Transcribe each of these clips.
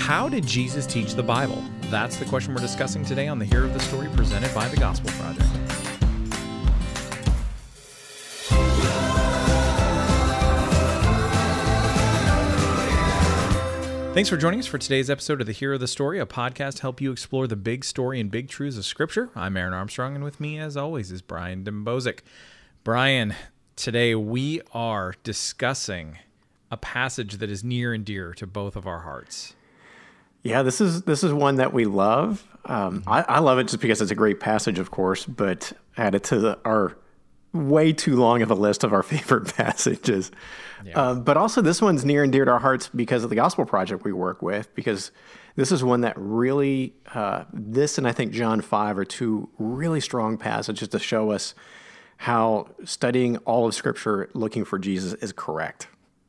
How did Jesus teach the Bible? That's the question we're discussing today on the Hero of the Story presented by the Gospel Project. Thanks for joining us for today's episode of The Hero of the Story, a podcast to help you explore the big story and big truths of Scripture. I'm Aaron Armstrong, and with me, as always, is Brian Dembowczyk. Brian, today we are discussing a passage that is near and dear to both of our hearts. Yeah, this is this is one that we love. Um, I, I, love it just because it's a great passage, of course, but add it to the, our way too long of a list of our favorite passages. Yeah. Uh, but also, this one's near and dear to our hearts because of the Gospel Project we work with, because this is one that really, uh, this and I think John 5 are two really strong passages to show us how studying all of Scripture looking for Jesus is correct.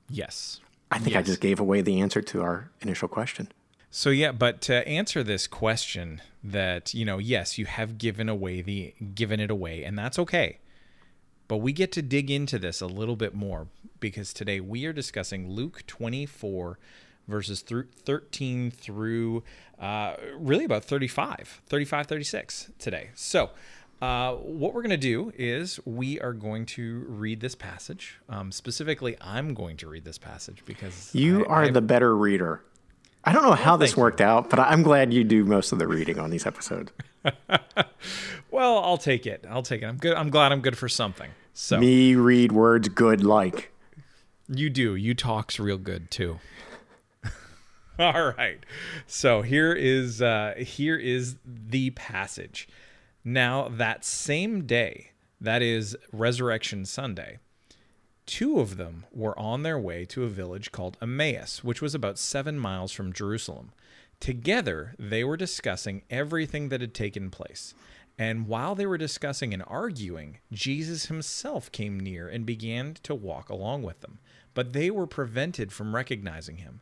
Yes. I think yes. I just gave away the answer to our initial question. So yeah, but to answer this question that, you know, yes, you have given away the given it away and that's okay. But we get to dig into this a little bit more because today we are discussing Luke 24 verses 13 through uh, really about 35, 35, 36 today. So, uh, what we're going to do is we are going to read this passage. Um, specifically, I'm going to read this passage because you I, are I've, the better reader. I don't know how this worked you. out, but I'm glad you do most of the reading on these episodes. well, I'll take it. I'll take it. I'm good. I'm glad I'm good for something. So me read words good like. You do. You talks real good too. All right. So here is uh here is the passage. Now, that same day, that is Resurrection Sunday, two of them were on their way to a village called Emmaus, which was about seven miles from Jerusalem. Together, they were discussing everything that had taken place. And while they were discussing and arguing, Jesus himself came near and began to walk along with them. But they were prevented from recognizing him.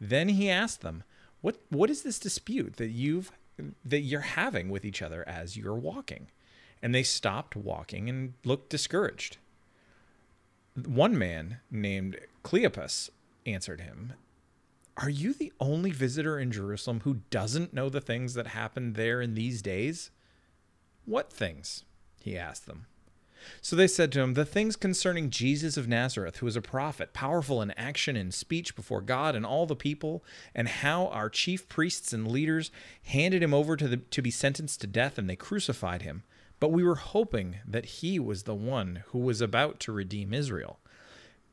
Then he asked them, What, what is this dispute that you've that you're having with each other as you're walking. And they stopped walking and looked discouraged. One man named Cleopas answered him, Are you the only visitor in Jerusalem who doesn't know the things that happened there in these days? What things? he asked them. So they said to him, The things concerning Jesus of Nazareth, who was a prophet, powerful in action and speech before God and all the people, and how our chief priests and leaders handed him over to, the, to be sentenced to death, and they crucified him. But we were hoping that he was the one who was about to redeem Israel.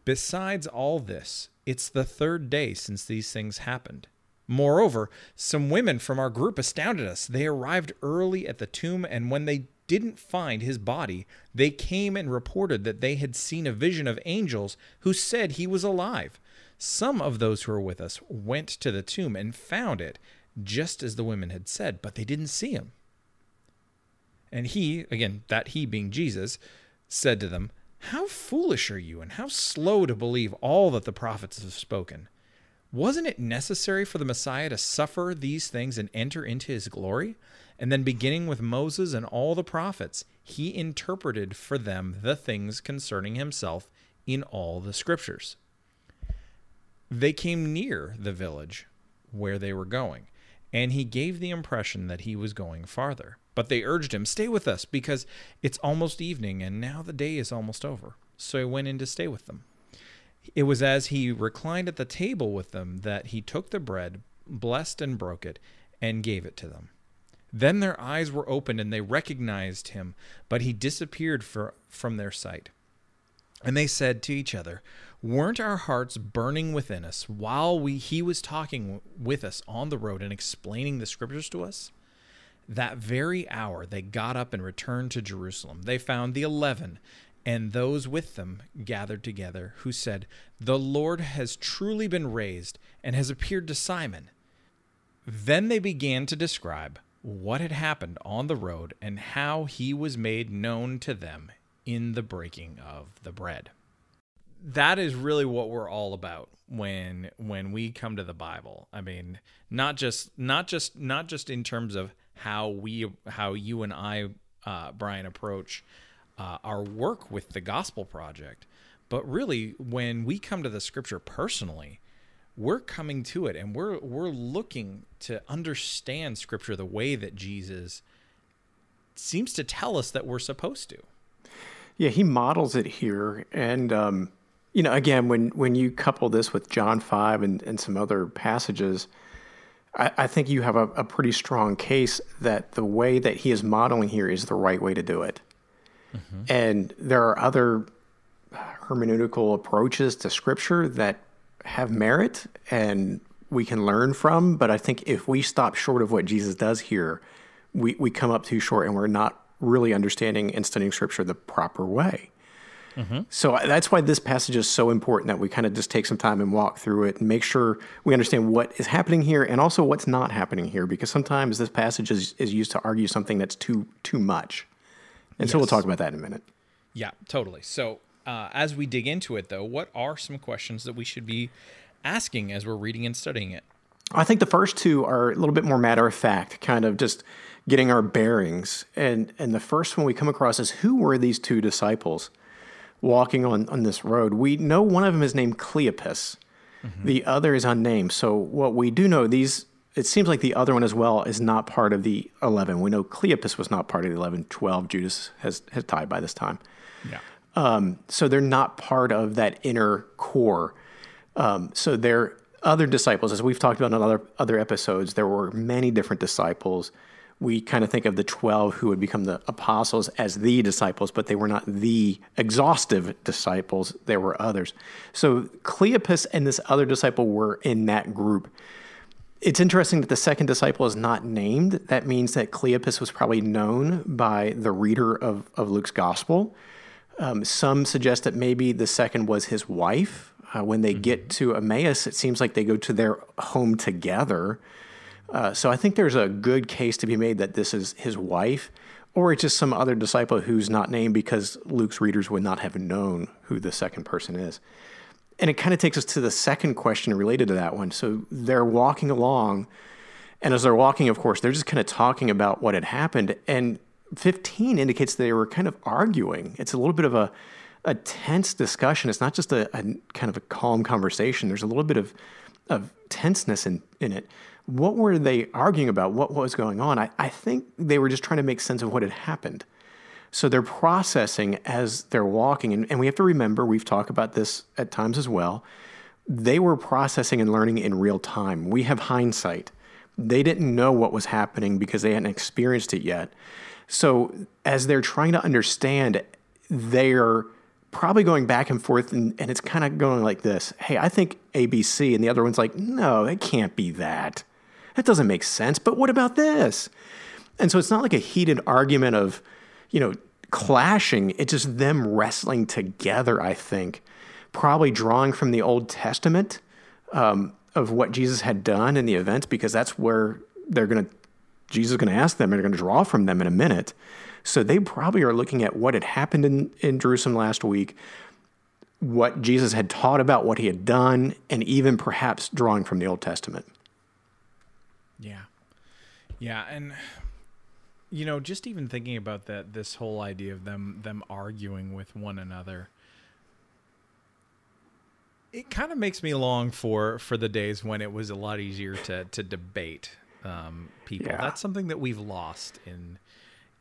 Besides all this, it's the third day since these things happened. Moreover, some women from our group astounded us. They arrived early at the tomb, and when they didn't find his body, they came and reported that they had seen a vision of angels who said he was alive. Some of those who were with us went to the tomb and found it just as the women had said, but they didn't see him. And he, again, that he being Jesus, said to them, How foolish are you, and how slow to believe all that the prophets have spoken? Wasn't it necessary for the Messiah to suffer these things and enter into his glory? And then, beginning with Moses and all the prophets, he interpreted for them the things concerning himself in all the scriptures. They came near the village where they were going, and he gave the impression that he was going farther. But they urged him, Stay with us, because it's almost evening, and now the day is almost over. So he went in to stay with them. It was as he reclined at the table with them that he took the bread, blessed and broke it, and gave it to them. Then their eyes were opened and they recognized him, but he disappeared for, from their sight. And they said to each other, Weren't our hearts burning within us while we, he was talking with us on the road and explaining the scriptures to us? That very hour they got up and returned to Jerusalem. They found the eleven and those with them gathered together, who said, The Lord has truly been raised and has appeared to Simon. Then they began to describe what had happened on the road and how he was made known to them in the breaking of the bread. That is really what we're all about when when we come to the Bible. I mean, not just not just not just in terms of how we how you and I uh, Brian approach uh, our work with the Gospel Project, but really when we come to the Scripture personally, we're coming to it and we're we're looking to understand scripture the way that Jesus seems to tell us that we're supposed to. Yeah, he models it here, and um, you know, again, when when you couple this with John five and, and some other passages, I, I think you have a, a, pretty strong case that the way that he is modeling here is the right way to do it. Mm-hmm. And there are other hermeneutical approaches to Scripture that have merit and we can learn from, but I think if we stop short of what Jesus does here, we, we come up too short and we're not really understanding and studying scripture the proper way. Mm-hmm. So that's why this passage is so important that we kind of just take some time and walk through it and make sure we understand what is happening here and also what's not happening here because sometimes this passage is, is used to argue something that's too too much. And yes. so we'll talk about that in a minute. Yeah, totally. So uh, as we dig into it, though, what are some questions that we should be asking as we're reading and studying it? I think the first two are a little bit more matter of fact, kind of just getting our bearings. And and the first one we come across is who were these two disciples walking on, on this road? We know one of them is named Cleopas. Mm-hmm. The other is unnamed. So what we do know, these it seems like the other one as well is not part of the 11. We know Cleopas was not part of the 11. 12, Judas has, has died by this time. Yeah. Um, so they're not part of that inner core. Um, so they're other disciples, as we've talked about in other, other episodes, there were many different disciples we kind of think of the 12 who would become the apostles as the disciples, but they were not the exhaustive disciples. There were others. So Cleopas and this other disciple were in that group. It's interesting that the second disciple is not named. That means that Cleopas was probably known by the reader of, of Luke's gospel. Um, some suggest that maybe the second was his wife. Uh, when they mm-hmm. get to Emmaus, it seems like they go to their home together. Uh, so I think there's a good case to be made that this is his wife, or it's just some other disciple who's not named because Luke's readers would not have known who the second person is. And it kind of takes us to the second question related to that one. So they're walking along, and as they're walking, of course, they're just kind of talking about what had happened. And 15 indicates they were kind of arguing. It's a little bit of a, a tense discussion. It's not just a, a kind of a calm conversation. There's a little bit of, of tenseness in, in it what were they arguing about? What, what was going on? I, I think they were just trying to make sense of what had happened. So they're processing as they're walking. And, and we have to remember, we've talked about this at times as well. They were processing and learning in real time. We have hindsight. They didn't know what was happening because they hadn't experienced it yet. So as they're trying to understand, they're probably going back and forth and, and it's kind of going like this hey i think abc and the other one's like no it can't be that that doesn't make sense. But what about this? And so it's not like a heated argument of, you know, clashing. It's just them wrestling together, I think, probably drawing from the Old Testament um, of what Jesus had done in the events, because that's where they're going to, Jesus is going to ask them, and they're going to draw from them in a minute. So they probably are looking at what had happened in, in Jerusalem last week, what Jesus had taught about what he had done, and even perhaps drawing from the Old Testament. Yeah. Yeah, and you know, just even thinking about that this whole idea of them them arguing with one another it kind of makes me long for for the days when it was a lot easier to to debate um, people. Yeah. That's something that we've lost in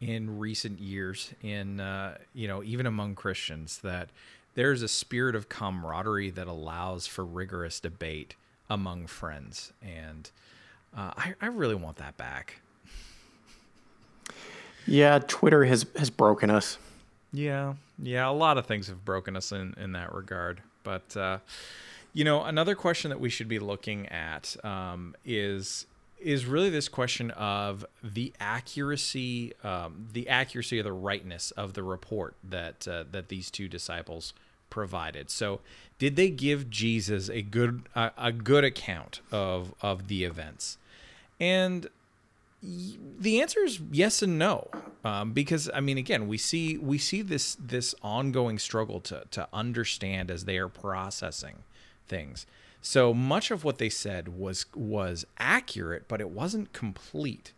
in recent years in uh, you know even among Christians that there's a spirit of camaraderie that allows for rigorous debate among friends and uh, I, I really want that back. Yeah, Twitter has has broken us. Yeah, yeah, a lot of things have broken us in in that regard. But uh, you know, another question that we should be looking at um, is is really this question of the accuracy, um, the accuracy of the rightness of the report that uh, that these two disciples provided. So, did they give Jesus a good uh, a good account of of the events? And the answer is yes and no, um, because I mean, again, we see we see this this ongoing struggle to to understand as they are processing things. So much of what they said was was accurate, but it wasn't complete.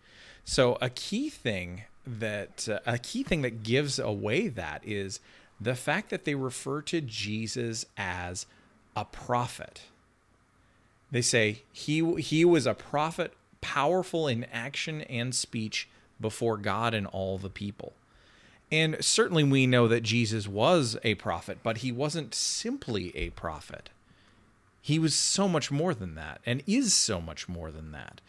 So a key thing that uh, a key thing that gives away that is the fact that they refer to Jesus as a prophet. They say he he was a prophet, powerful in action and speech before God and all the people. And certainly we know that Jesus was a prophet, but he wasn't simply a prophet. He was so much more than that and is so much more than that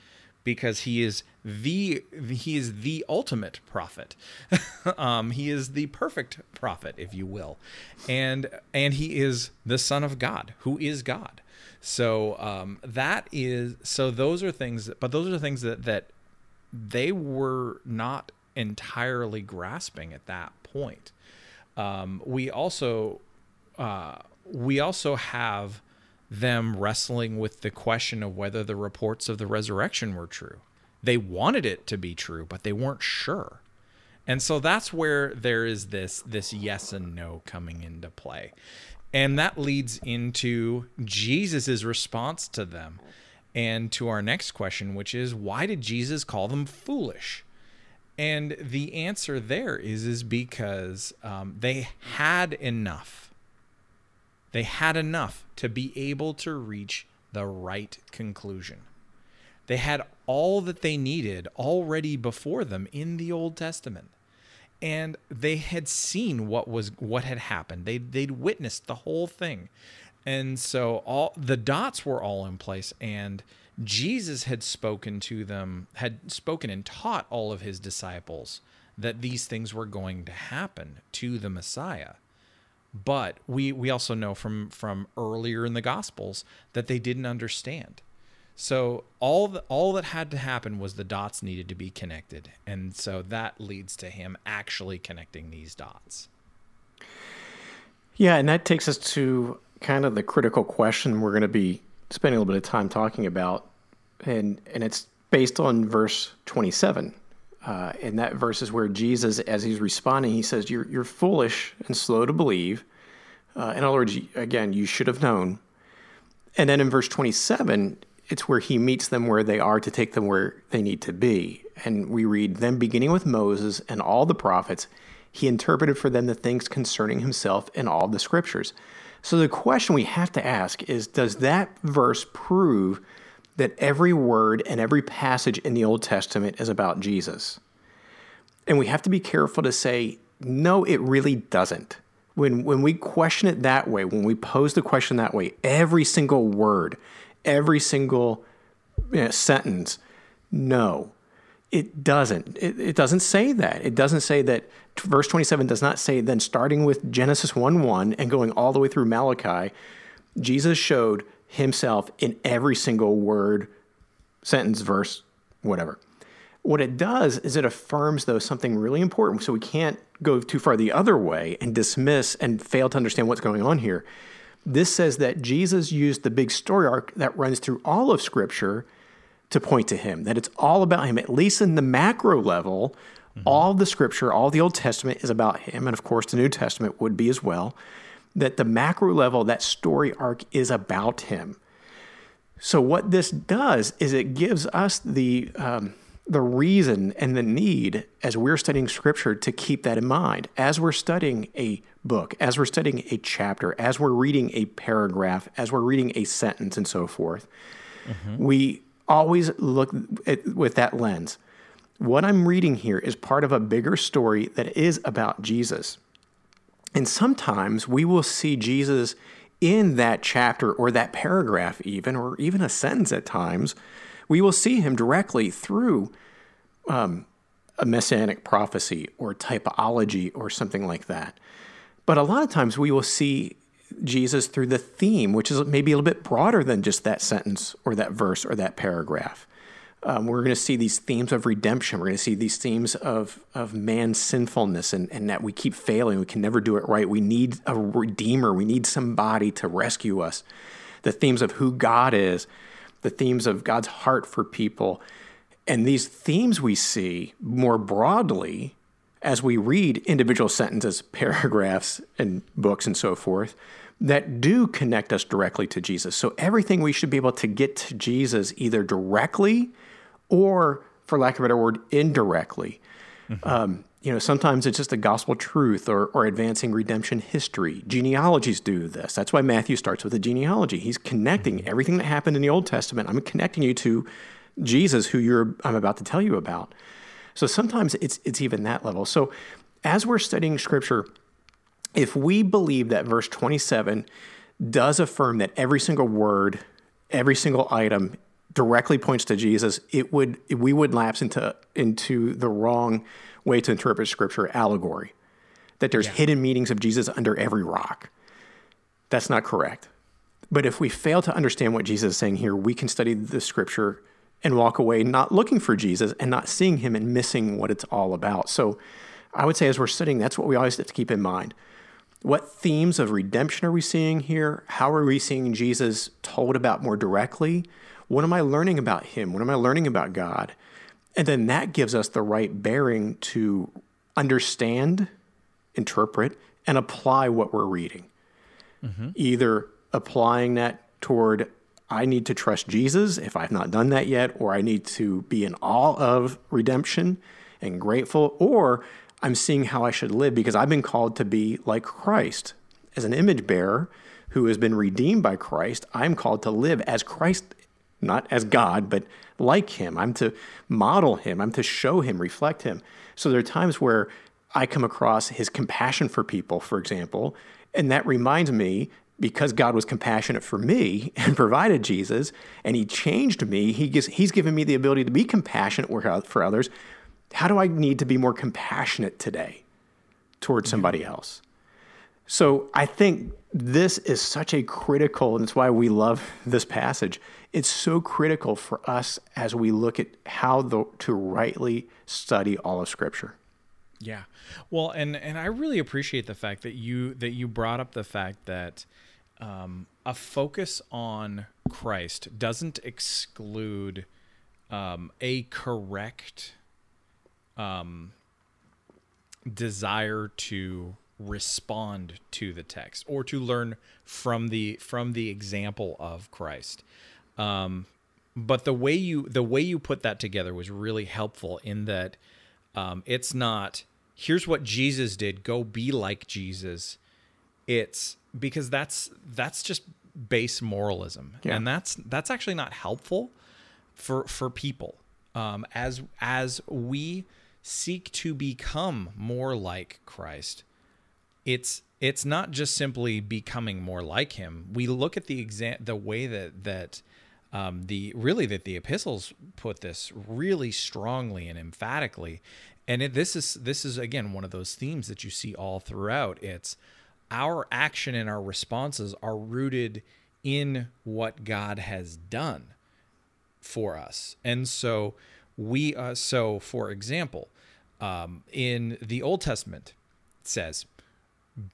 because he is the he is the ultimate prophet. um, he is the perfect prophet, if you will, and and he is the Son of God, who is God. So um, that is so those are things, but those are things that that they were not entirely grasping at that point. Um, we also uh, we also have them wrestling with the question of whether the reports of the resurrection were true. They wanted it to be true, but they weren't sure. And so that's where there is this this yes and no coming into play. And that leads into Jesus's response to them and to our next question, which is why did Jesus call them foolish? And the answer there is is because um, they had enough. They had enough to be able to reach the right conclusion. They had all that they needed already before them in the Old Testament. And they had seen what was what had happened. They they'd witnessed the whole thing. And so all the dots were all in place and Jesus had spoken to them, had spoken and taught all of his disciples that these things were going to happen to the Messiah. But we we also know from from earlier in the gospels that they didn't understand. So all the, all that had to happen was the dots needed to be connected. And so that leads to him actually connecting these dots. Yeah, and that takes us to kind of the critical question we're going to be spending a little bit of time talking about, and and it's based on verse 27. Uh, and that verse is where Jesus, as he's responding, he says, "You're you're foolish and slow to believe." Uh, in other words, again, you should have known. And then in verse 27, it's where he meets them where they are to take them where they need to be. And we read, Then beginning with Moses and all the prophets, he interpreted for them the things concerning himself in all the scriptures. So the question we have to ask is Does that verse prove that every word and every passage in the Old Testament is about Jesus? And we have to be careful to say, no, it really doesn't. When, when we question it that way, when we pose the question that way, every single word, every single you know, sentence, no, it doesn't. It, it doesn't say that. It doesn't say that. Verse 27 does not say, then starting with Genesis 1 1 and going all the way through Malachi, Jesus showed himself in every single word, sentence, verse, whatever. What it does is it affirms, though, something really important. So we can't go too far the other way and dismiss and fail to understand what's going on here. This says that Jesus used the big story arc that runs through all of Scripture to point to him, that it's all about him, at least in the macro level. Mm-hmm. All the Scripture, all the Old Testament is about him. And of course, the New Testament would be as well. That the macro level, that story arc is about him. So, what this does is it gives us the. Um, the reason and the need as we're studying scripture to keep that in mind. As we're studying a book, as we're studying a chapter, as we're reading a paragraph, as we're reading a sentence, and so forth, mm-hmm. we always look at, with that lens. What I'm reading here is part of a bigger story that is about Jesus. And sometimes we will see Jesus in that chapter or that paragraph, even, or even a sentence at times we will see him directly through um, a messianic prophecy or typology or something like that. But a lot of times we will see Jesus through the theme, which is maybe a little bit broader than just that sentence or that verse or that paragraph. Um, we're going to see these themes of redemption. We're going to see these themes of, of man's sinfulness and, and that we keep failing. We can never do it right. We need a redeemer. We need somebody to rescue us. The themes of who God is, the themes of God's heart for people. And these themes we see more broadly as we read individual sentences, paragraphs, and books and so forth that do connect us directly to Jesus. So everything we should be able to get to Jesus either directly or, for lack of a better word, indirectly. Mm-hmm. Um, you know, sometimes it's just a gospel truth or, or advancing redemption history. Genealogies do this. That's why Matthew starts with a genealogy. He's connecting everything that happened in the Old Testament. I'm connecting you to Jesus, who you're I'm about to tell you about. So sometimes it's it's even that level. So as we're studying scripture, if we believe that verse 27 does affirm that every single word, every single item directly points to Jesus, it would we would lapse into into the wrong way to interpret scripture allegory. That there's yeah. hidden meanings of Jesus under every rock. That's not correct. But if we fail to understand what Jesus is saying here, we can study the scripture and walk away not looking for Jesus and not seeing him and missing what it's all about. So I would say as we're studying, that's what we always have to keep in mind. What themes of redemption are we seeing here? How are we seeing Jesus told about more directly? What am I learning about him? What am I learning about God? And then that gives us the right bearing to understand, interpret, and apply what we're reading. Mm-hmm. Either applying that toward, I need to trust Jesus if I've not done that yet, or I need to be in awe of redemption and grateful, or I'm seeing how I should live because I've been called to be like Christ. As an image bearer who has been redeemed by Christ, I'm called to live as Christ, not as God, but like Him. I'm to model Him, I'm to show Him, reflect Him. So there are times where I come across His compassion for people, for example, and that reminds me because God was compassionate for me and provided Jesus and he changed me, he gives, he's given me the ability to be compassionate for others how do I need to be more compassionate today towards somebody else? So I think this is such a critical, and it's why we love this passage. It's so critical for us as we look at how the, to rightly study all of Scripture. Yeah, well, and and I really appreciate the fact that you that you brought up the fact that um, a focus on Christ doesn't exclude um, a correct um, desire to respond to the text or to learn from the from the example of Christ. Um, but the way you the way you put that together was really helpful in that um, it's not here's what Jesus did go be like Jesus. It's because that's that's just base moralism yeah. and that's that's actually not helpful for for people um, as as we seek to become more like Christ, it's it's not just simply becoming more like him. We look at the exa- the way that that um, the really that the epistles put this really strongly and emphatically, and it, this is this is again one of those themes that you see all throughout. It's our action and our responses are rooted in what God has done for us, and so we uh, so for example um, in the Old Testament, it says,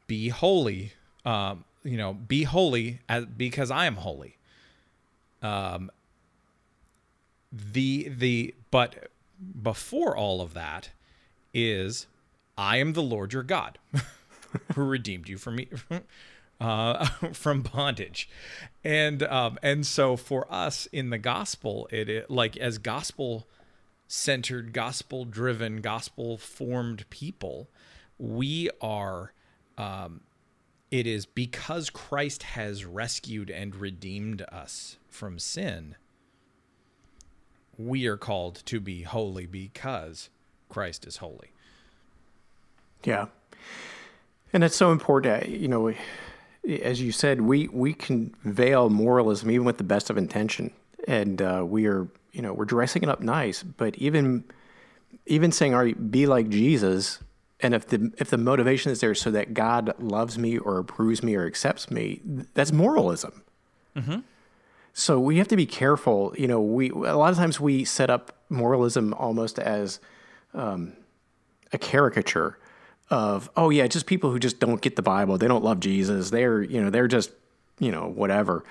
"Be holy." Um, you know, be holy as, because I am holy. Um, the the but before all of that is I am the Lord your God who redeemed you from me uh, from bondage, and um, and so for us in the gospel, it, it like as gospel centered, gospel driven, gospel formed people, we are, um, it is because Christ has rescued and redeemed us from sin, we are called to be holy because Christ is holy. Yeah. And it's so important, you know, as you said, we, we can veil moralism even with the best of intention. And uh, we are you know, we're dressing it up nice, but even even saying, "All right, be like Jesus," and if the if the motivation is there so that God loves me or approves me or accepts me, that's moralism. Mm-hmm. So we have to be careful. You know, we a lot of times we set up moralism almost as um, a caricature of, oh yeah, just people who just don't get the Bible, they don't love Jesus, they're you know they're just you know whatever,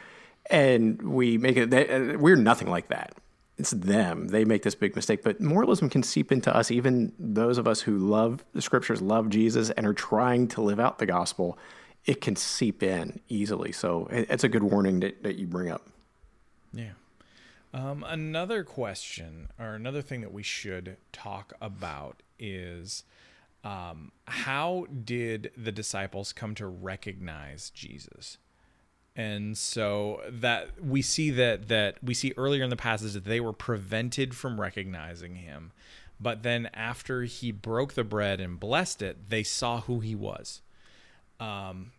and we make it. They, we're nothing like that it's them. They make this big mistake. But moralism can seep into us, even those of us who love the scriptures, love Jesus, and are trying to live out the gospel. It can seep in easily. So it's a good warning that, that you bring up. Yeah. Um, another question, or another thing that we should talk about is um, how did the disciples come to recognize Jesus? And so that we see that that we see earlier in the passage that they were prevented from recognizing him. But then after he broke the bread and blessed it, they saw who he was. Um,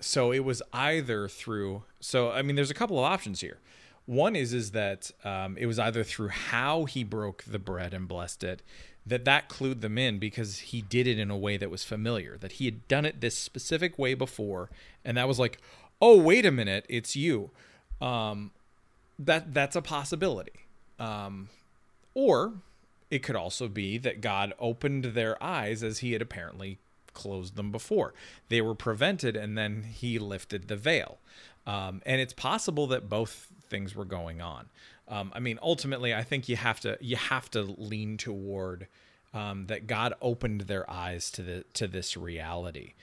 so it was either through so I mean there's a couple of options here. One is is that um, it was either through how he broke the bread and blessed it that that clued them in because he did it in a way that was familiar that he had done it this specific way before and that was like oh wait a minute it's you. Um, that that's a possibility. Um, or it could also be that god opened their eyes as he had apparently closed them before. They were prevented and then he lifted the veil. Um, and it's possible that both things were going on. Um, i mean ultimately i think you have to you have to lean toward um, that god opened their eyes to the to this reality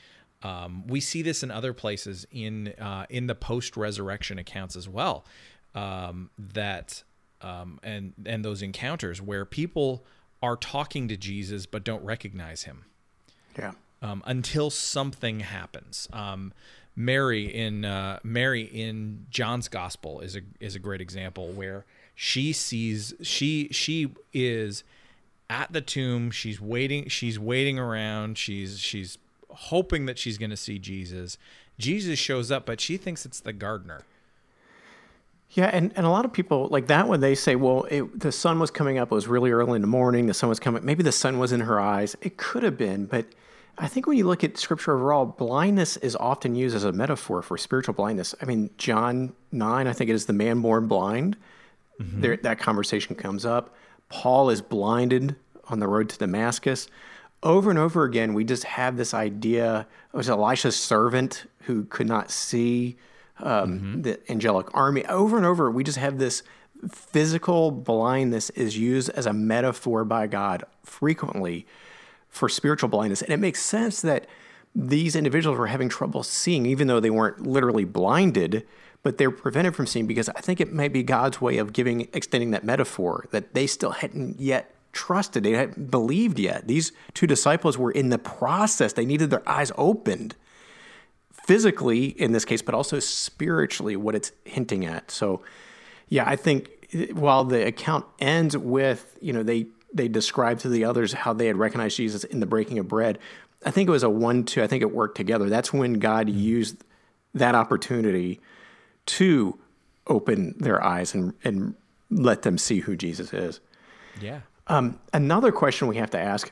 um, we see this in other places in uh, in the post resurrection accounts as well. Um, that um, and and those encounters where people are talking to Jesus but don't recognize him. Yeah. Um, until something happens. Um, Mary in uh, Mary in John's gospel is a is a great example where she sees she she is at the tomb. She's waiting. She's waiting around. She's she's hoping that she's going to see Jesus. Jesus shows up, but she thinks it's the gardener. Yeah, and, and a lot of people like that when they say, well, it, the sun was coming up, it was really early in the morning, the sun was coming, maybe the sun was in her eyes. It could have been, but I think when you look at scripture overall, blindness is often used as a metaphor for spiritual blindness. I mean, John 9, I think it is the man born blind. Mm-hmm. There, that conversation comes up. Paul is blinded on the road to Damascus over and over again, we just have this idea. It was Elisha's servant who could not see um, mm-hmm. the angelic army. Over and over, we just have this physical blindness is used as a metaphor by God frequently for spiritual blindness. And it makes sense that these individuals were having trouble seeing, even though they weren't literally blinded, but they're prevented from seeing because I think it might be God's way of giving, extending that metaphor that they still hadn't yet trusted, they hadn't believed yet. These two disciples were in the process, they needed their eyes opened physically in this case, but also spiritually, what it's hinting at. So, yeah, I think while the account ends with, you know, they they describe to the others how they had recognized Jesus in the breaking of bread. I think it was a one two. I think it worked together. That's when God mm-hmm. used that opportunity to open their eyes and and let them see who Jesus is. Yeah. Um, another question we have to ask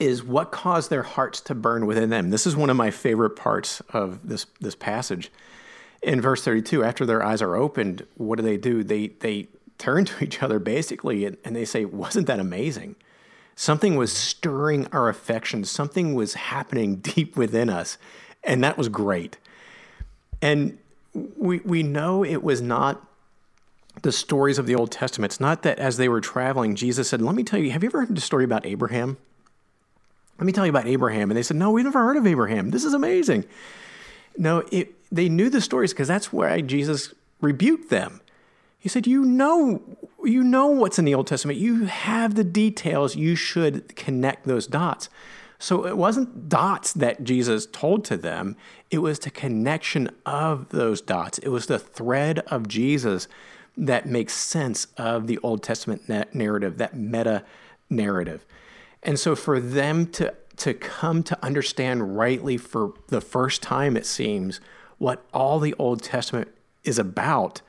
is what caused their hearts to burn within them? This is one of my favorite parts of this this passage. In verse 32, after their eyes are opened, what do they do? They they turn to each other basically and, and they say, Wasn't that amazing? Something was stirring our affections, something was happening deep within us, and that was great. And we we know it was not the stories of the Old Testament. It's not that as they were traveling, Jesus said, Let me tell you, have you ever heard the story about Abraham? Let me tell you about Abraham. And they said, No, we've never heard of Abraham. This is amazing. No, it, they knew the stories because that's why Jesus rebuked them. He said, You know, you know what's in the Old Testament. You have the details. You should connect those dots. So it wasn't dots that Jesus told to them, it was the connection of those dots. It was the thread of Jesus that makes sense of the Old Testament narrative, that meta narrative. And so for them to to come to understand rightly for the first time it seems what all the Old Testament is about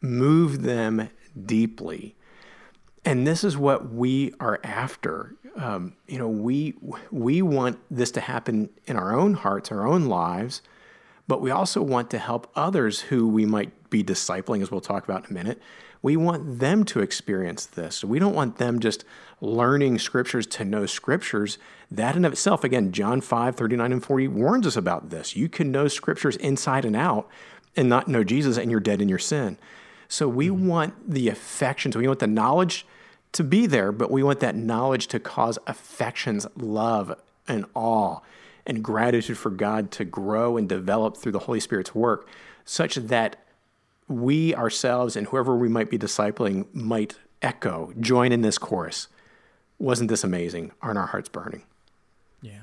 moved them deeply. And this is what we are after. Um, you know, we we want this to happen in our own hearts, our own lives, but we also want to help others who we might be discipling, as we'll talk about in a minute. We want them to experience this. We don't want them just learning scriptures to know scriptures. That in of itself, again, John 5, 39 and 40 warns us about this. You can know scriptures inside and out and not know Jesus, and you're dead in your sin. So we mm-hmm. want the affections, we want the knowledge to be there, but we want that knowledge to cause affections, love, and awe and gratitude for God to grow and develop through the Holy Spirit's work, such that we ourselves and whoever we might be discipling might echo, join in this chorus. Wasn't this amazing? Aren't our hearts burning? Yeah.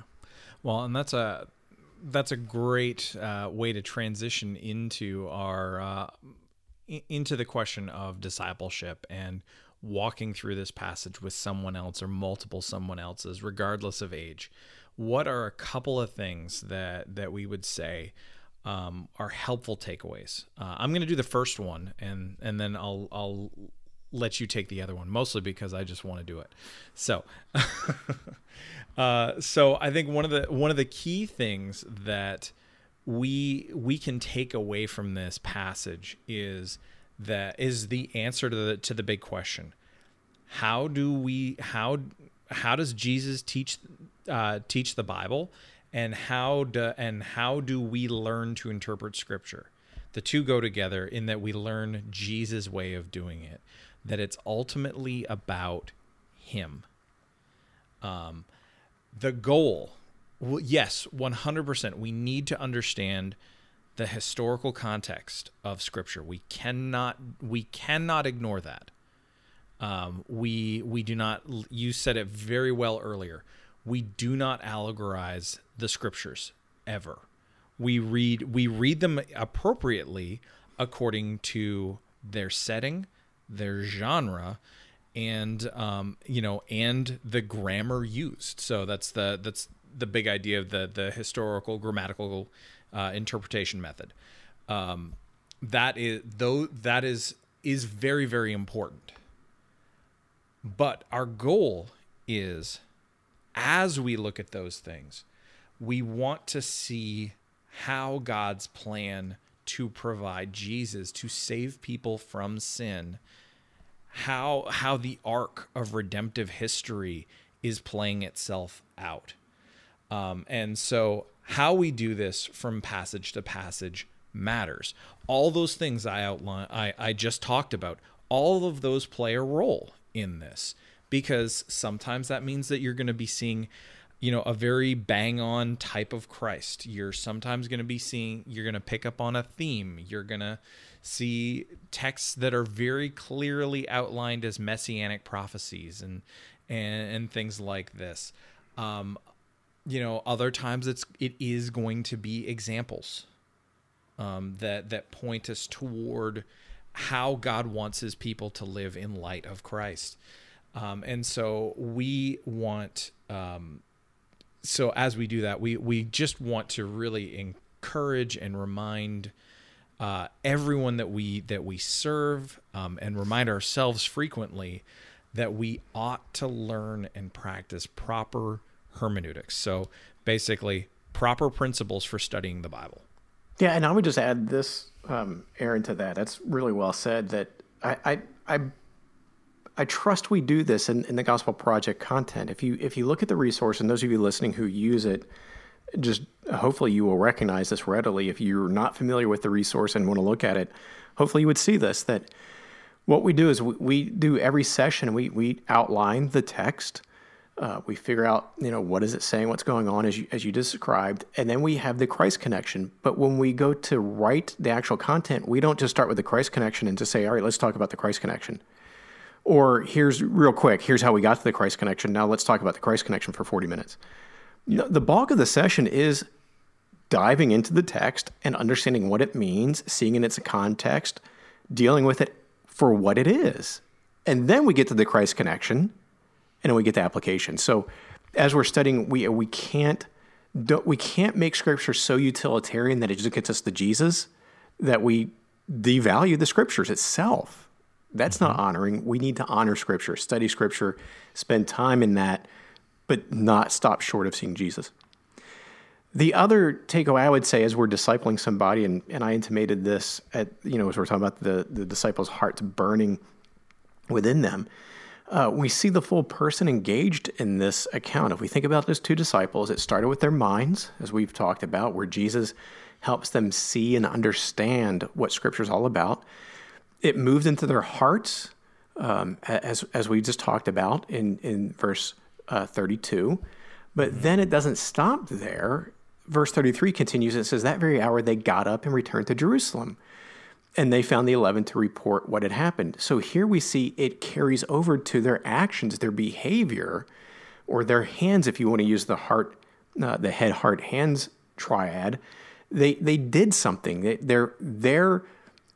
Well, and that's a that's a great uh, way to transition into our uh, into the question of discipleship and walking through this passage with someone else or multiple someone else's, regardless of age. What are a couple of things that that we would say um, are helpful takeaways? Uh, I'm going to do the first one, and and then I'll I'll let you take the other one, mostly because I just want to do it. So, uh, so I think one of the one of the key things that we we can take away from this passage is that is the answer to the to the big question. How do we how how does Jesus teach uh, teach the Bible, and how do and how do we learn to interpret Scripture? The two go together in that we learn Jesus' way of doing it that it's ultimately about him. Um, the goal, well, yes, 100%. We need to understand the historical context of Scripture. We cannot we cannot ignore that. Um, we we do not. You said it very well earlier. We do not allegorize the Scriptures ever. We read we read them appropriately according to their setting, their genre and um, you know and the grammar used. So that's the that's the big idea of the the historical grammatical uh, interpretation method. Um, that is though that is is very very important. But our goal is as we look at those things we want to see how God's plan to provide Jesus to save people from sin how how the arc of redemptive history is playing itself out. Um, and so how we do this from passage to passage matters. All those things I outline I, I just talked about, all of those play a role in this because sometimes that means that you're going to be seeing you know a very bang on type of christ. You're sometimes going to be seeing you're going to pick up on a theme. You're going to see texts that are very clearly outlined as messianic prophecies and and, and things like this. Um, you know other times it's it is going to be examples um, that that point us toward how god wants his people to live in light of christ um, and so we want um, so as we do that, we we just want to really encourage and remind uh, everyone that we that we serve um, and remind ourselves frequently that we ought to learn and practice proper hermeneutics. So basically, proper principles for studying the Bible. Yeah, and I would just add this, um, Aaron, to that. That's really well said. That I, I, I I trust we do this in, in the Gospel Project content. If you if you look at the resource, and those of you listening who use it, just hopefully you will recognize this readily. If you're not familiar with the resource and want to look at it, hopefully you would see this. That what we do is we, we do every session. We we outline the text. Uh, we figure out, you know, what is it saying, what's going on, as you as you described, and then we have the Christ connection. But when we go to write the actual content, we don't just start with the Christ connection and just say, all right, let's talk about the Christ connection. Or here's real quick, here's how we got to the Christ connection. Now let's talk about the Christ connection for 40 minutes. The bulk of the session is diving into the text and understanding what it means, seeing in its context, dealing with it for what it is. And then we get to the Christ connection and then we get the application. So as we're studying, we we can't we can't make scripture so utilitarian that it just gets us to Jesus that we devalue the scriptures itself. That's not honoring. We need to honor Scripture, study Scripture, spend time in that, but not stop short of seeing Jesus. The other takeaway I would say as we're discipling somebody, and, and I intimated this at, you know, as we're talking about the, the disciples' hearts burning within them, uh, we see the full person engaged in this account. If we think about those two disciples, it started with their minds, as we've talked about, where Jesus helps them see and understand what Scripture is all about it moved into their hearts, um, as as we just talked about in in verse uh, 32. But mm-hmm. then it doesn't stop there. Verse 33 continues. It says, That very hour they got up and returned to Jerusalem. And they found the 11 to report what had happened. So here we see it carries over to their actions, their behavior, or their hands, if you want to use the heart uh, the head, heart, hands triad, they they did something. They, their their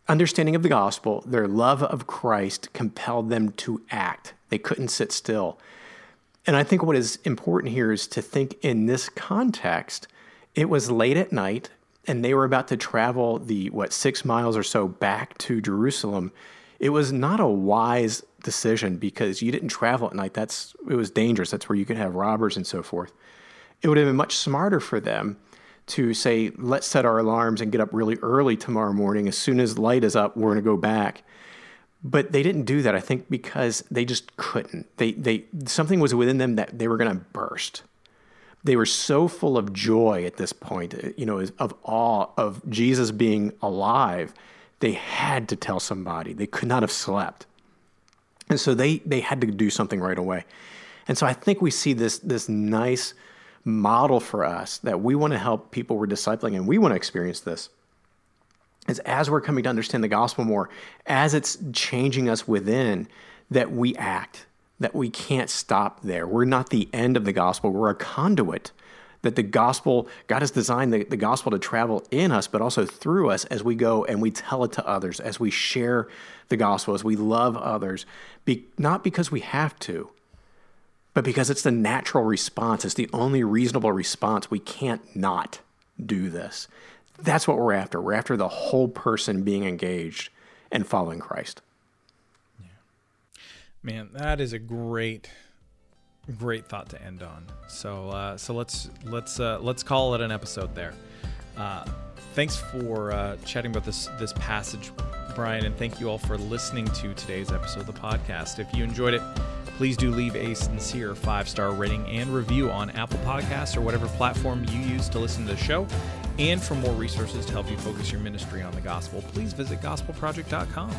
understanding of the gospel, their love of Christ, compelled them to act. They couldn't sit still. And I think what is important here is to think in this context. It was late at night, and they were about to travel the what six miles or so back to Jerusalem. It was not a wise decision because you didn't travel at night. That's it was dangerous. That's where you could have robbers and so forth. It would have been much smarter for them to say, let's set our alarms and get up really early tomorrow morning. As soon as light is up, we're going to go back. But they didn't do that, I think, because they just couldn't. They, they, something was within them that they were going to burst. They were so full of joy at this point, eh, you know, of awe of Jesus being alive. They had to tell somebody. They could not have slept. And so they, they had to do something right away. And so I think we see this, this nice model for us that we want to help people we're discipling and we want to experience this is as we're coming to understand the gospel more, as it's changing us within, that we act, that we can't stop there. We're not the end of the gospel, we're a conduit. That the gospel, God has designed the, the gospel to travel in us, but also through us as we go and we tell it to others, as we share the gospel, as we love others, be, not because we have to, but because it's the natural response, it's the only reasonable response. We can't not do this. That's what we're after. We're after the whole person being engaged and following Christ. Yeah. Man, that is a great great thought to end on. So uh, so let's let's uh, let's call it an episode there. Uh, thanks for uh, chatting about this this passage, Brian, and thank you all for listening to today's episode of the podcast. If you enjoyed it, please do leave a sincere five star rating and review on Apple Podcasts or whatever platform you use to listen to the show. And for more resources to help you focus your ministry on the gospel, please visit gospelproject.com.